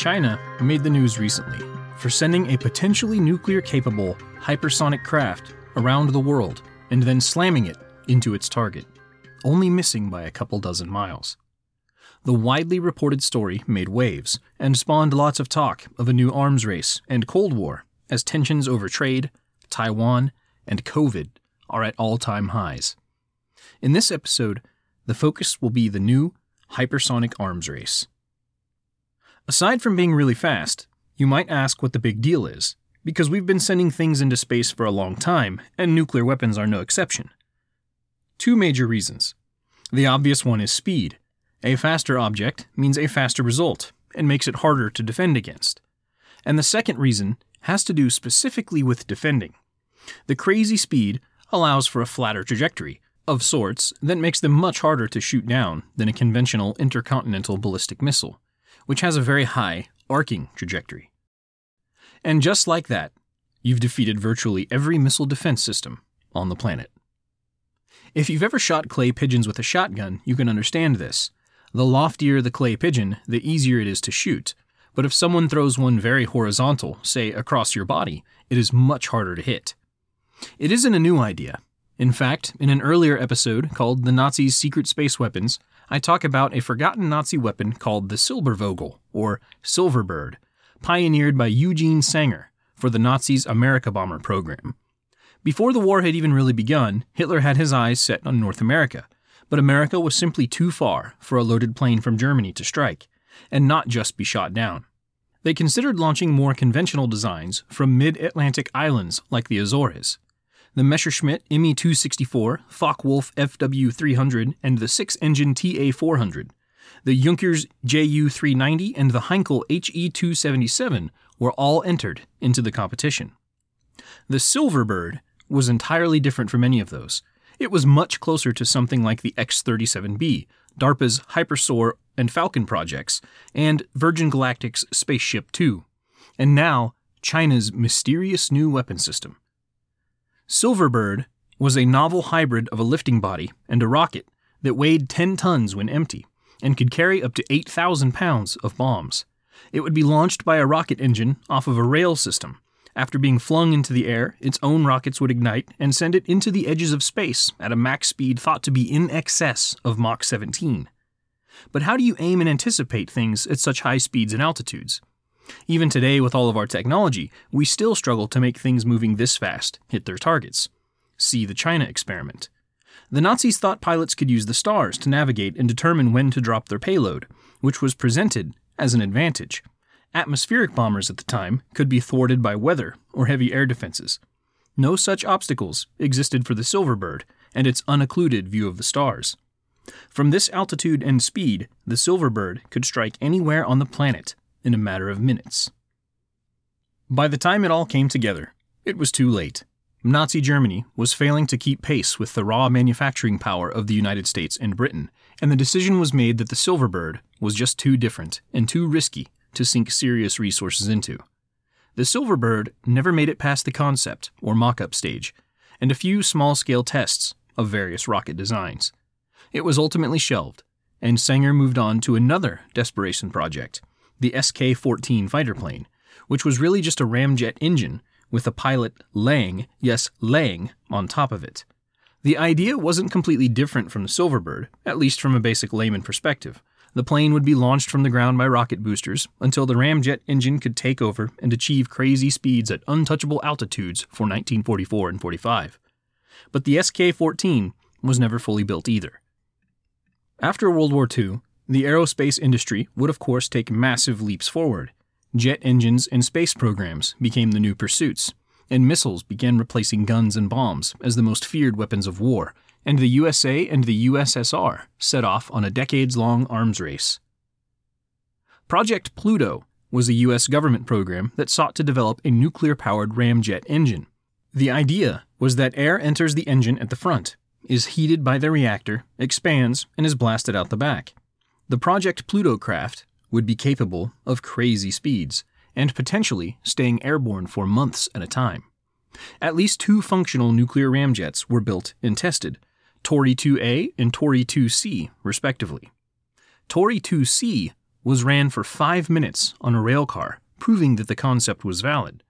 China made the news recently for sending a potentially nuclear capable hypersonic craft around the world and then slamming it into its target, only missing by a couple dozen miles. The widely reported story made waves and spawned lots of talk of a new arms race and Cold War as tensions over trade, Taiwan, and COVID are at all time highs. In this episode, the focus will be the new hypersonic arms race. Aside from being really fast, you might ask what the big deal is, because we've been sending things into space for a long time, and nuclear weapons are no exception. Two major reasons. The obvious one is speed. A faster object means a faster result, and makes it harder to defend against. And the second reason has to do specifically with defending. The crazy speed allows for a flatter trajectory, of sorts, that makes them much harder to shoot down than a conventional intercontinental ballistic missile which has a very high, arcing trajectory. And just like that, you've defeated virtually every missile defense system on the planet. If you've ever shot clay pigeons with a shotgun, you can understand this. The loftier the clay pigeon, the easier it is to shoot. But if someone throws one very horizontal, say across your body, it is much harder to hit. It isn't a new idea. In fact, in an earlier episode called The Nazis' Secret Space Weapons, I talk about a forgotten Nazi weapon called the Silbervogel, or Silverbird, pioneered by Eugene Sanger for the Nazis' America Bomber program. Before the war had even really begun, Hitler had his eyes set on North America, but America was simply too far for a loaded plane from Germany to strike, and not just be shot down. They considered launching more conventional designs from mid Atlantic islands like the Azores the Messerschmitt Me 264, Focke-Wulf FW 300, and the six engine TA 400. The Junkers Ju 390 and the Heinkel HE 277 were all entered into the competition. The Silverbird was entirely different from any of those. It was much closer to something like the X 37B, DARPA's HyperSoar and Falcon projects, and Virgin Galactic's Spaceship Two, and now China's mysterious new weapon system. Silverbird was a novel hybrid of a lifting body and a rocket that weighed 10 tons when empty and could carry up to 8,000 pounds of bombs. It would be launched by a rocket engine off of a rail system. After being flung into the air, its own rockets would ignite and send it into the edges of space at a max speed thought to be in excess of Mach 17. But how do you aim and anticipate things at such high speeds and altitudes? Even today, with all of our technology, we still struggle to make things moving this fast hit their targets. See the China experiment. The Nazis thought pilots could use the stars to navigate and determine when to drop their payload, which was presented as an advantage. Atmospheric bombers at the time could be thwarted by weather or heavy air defenses. No such obstacles existed for the Silverbird and its unoccluded view of the stars. From this altitude and speed, the Silverbird could strike anywhere on the planet in a matter of minutes. By the time it all came together, it was too late. Nazi Germany was failing to keep pace with the raw manufacturing power of the United States and Britain, and the decision was made that the Silverbird was just too different and too risky to sink serious resources into. The Silverbird never made it past the concept or mock up stage, and a few small scale tests of various rocket designs. It was ultimately shelved, and Sanger moved on to another desperation project the SK 14 fighter plane, which was really just a ramjet engine with a pilot laying, yes, laying, on top of it. The idea wasn't completely different from the Silverbird, at least from a basic layman perspective. The plane would be launched from the ground by rocket boosters until the ramjet engine could take over and achieve crazy speeds at untouchable altitudes for 1944 and 45. But the SK 14 was never fully built either. After World War II, the aerospace industry would, of course, take massive leaps forward. Jet engines and space programs became the new pursuits, and missiles began replacing guns and bombs as the most feared weapons of war, and the USA and the USSR set off on a decades long arms race. Project Pluto was a U.S. government program that sought to develop a nuclear powered ramjet engine. The idea was that air enters the engine at the front, is heated by the reactor, expands, and is blasted out the back. The Project Pluto craft would be capable of crazy speeds and potentially staying airborne for months at a time. At least two functional nuclear ramjets were built and tested, Tory 2A and Tory 2C, respectively. Tory 2C was ran for five minutes on a railcar, proving that the concept was valid.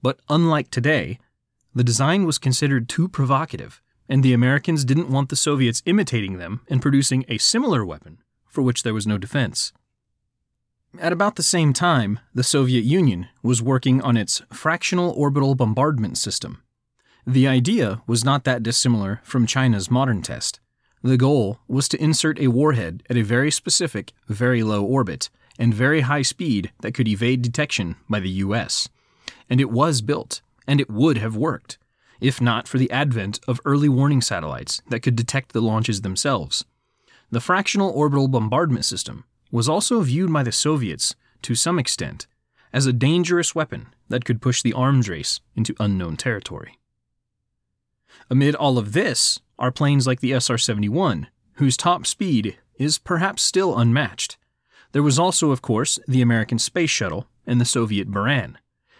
But unlike today, the design was considered too provocative, and the Americans didn't want the Soviets imitating them and producing a similar weapon for which there was no defense. At about the same time, the Soviet Union was working on its fractional orbital bombardment system. The idea was not that dissimilar from China's modern test. The goal was to insert a warhead at a very specific, very low orbit and very high speed that could evade detection by the US. And it was built, and it would have worked, if not for the advent of early warning satellites that could detect the launches themselves. The fractional orbital bombardment system was also viewed by the Soviets, to some extent, as a dangerous weapon that could push the arms race into unknown territory. Amid all of this are planes like the SR 71, whose top speed is perhaps still unmatched. There was also, of course, the American Space Shuttle and the Soviet Buran,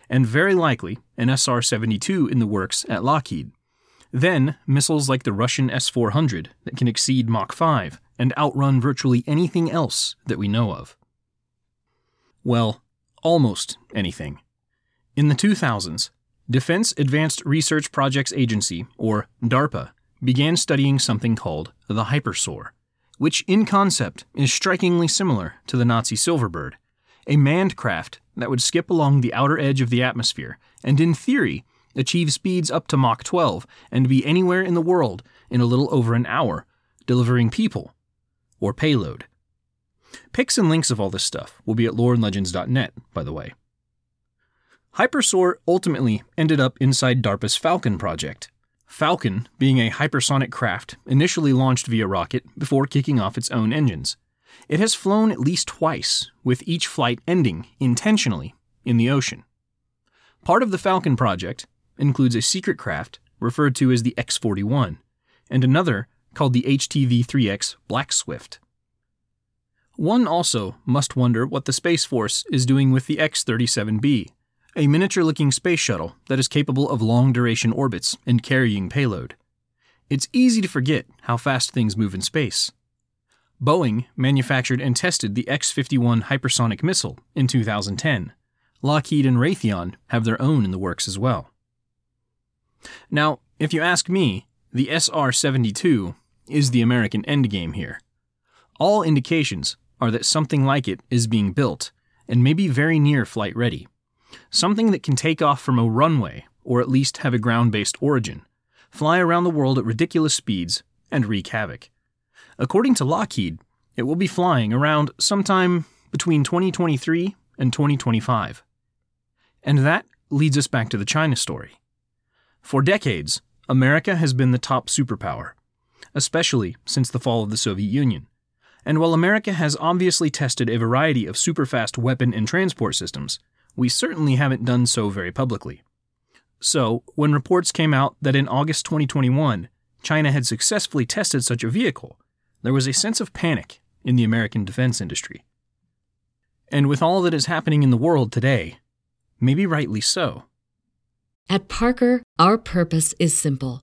and very likely an SR 72 in the works at Lockheed. Then, missiles like the Russian S 400 that can exceed Mach 5 and outrun virtually anything else that we know of. Well, almost anything. In the 2000s, Defense Advanced Research Projects Agency, or DARPA, began studying something called the HyperSoar, which in concept is strikingly similar to the Nazi Silverbird, a manned craft that would skip along the outer edge of the atmosphere and, in theory, achieve speeds up to Mach 12 and be anywhere in the world in a little over an hour, delivering people or payload. Pics and links of all this stuff will be at loreandlegends.net, by the way. HyperSoar ultimately ended up inside DARPA's Falcon project. Falcon being a hypersonic craft initially launched via rocket before kicking off its own engines. It has flown at least twice, with each flight ending, intentionally, in the ocean. Part of the Falcon project includes a secret craft referred to as the X 41, and another called the HTV 3X Black Swift. One also must wonder what the Space Force is doing with the X 37B, a miniature looking space shuttle that is capable of long duration orbits and carrying payload. It's easy to forget how fast things move in space. Boeing manufactured and tested the X 51 hypersonic missile in 2010. Lockheed and Raytheon have their own in the works as well. Now, if you ask me, the SR 72 is the American endgame here. All indications are that something like it is being built and may be very near flight ready something that can take off from a runway, or at least have a ground based origin, fly around the world at ridiculous speeds, and wreak havoc. According to Lockheed, it will be flying around sometime between 2023 and 2025. And that leads us back to the China story. For decades, America has been the top superpower, especially since the fall of the Soviet Union. And while America has obviously tested a variety of superfast weapon and transport systems, we certainly haven't done so very publicly. So, when reports came out that in August 2021, China had successfully tested such a vehicle, there was a sense of panic in the American defense industry. And with all that is happening in the world today, maybe rightly so. At Parker, our purpose is simple.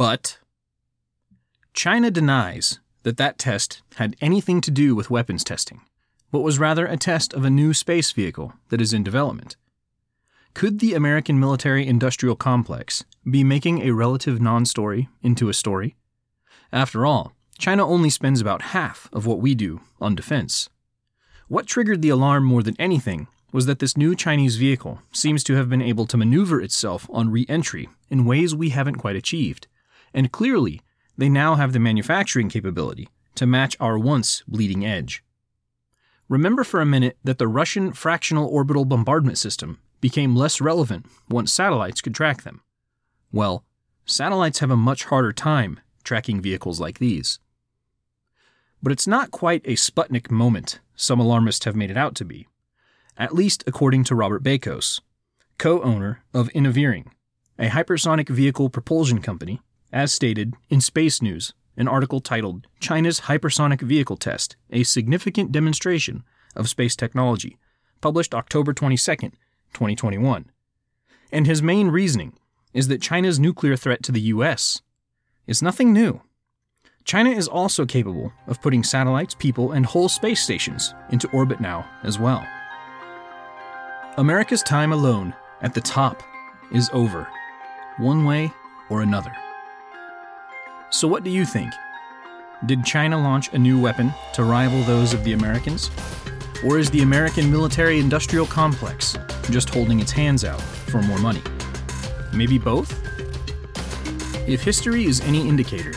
But China denies that that test had anything to do with weapons testing, but was rather a test of a new space vehicle that is in development. Could the American military industrial complex be making a relative non story into a story? After all, China only spends about half of what we do on defense. What triggered the alarm more than anything was that this new Chinese vehicle seems to have been able to maneuver itself on re entry in ways we haven't quite achieved, and clearly they now have the manufacturing capability to match our once bleeding edge. Remember for a minute that the Russian fractional orbital bombardment system became less relevant once satellites could track them. Well, satellites have a much harder time tracking vehicles like these. But it's not quite a Sputnik moment some alarmists have made it out to be, at least according to Robert Bakos, co owner of Innoveering, a hypersonic vehicle propulsion company, as stated in Space News, an article titled China's Hypersonic Vehicle Test A Significant Demonstration of Space Technology, published October 22, 2021. And his main reasoning is that China's nuclear threat to the US is nothing new. China is also capable of putting satellites, people, and whole space stations into orbit now as well. America's time alone at the top is over, one way or another. So, what do you think? Did China launch a new weapon to rival those of the Americans? Or is the American military industrial complex just holding its hands out for more money? Maybe both? If history is any indicator,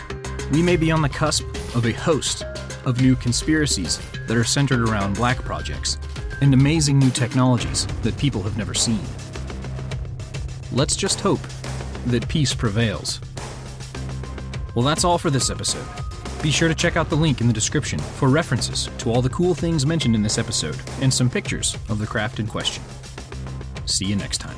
we may be on the cusp of a host of new conspiracies that are centered around black projects and amazing new technologies that people have never seen. Let's just hope that peace prevails. Well, that's all for this episode. Be sure to check out the link in the description for references to all the cool things mentioned in this episode and some pictures of the craft in question. See you next time.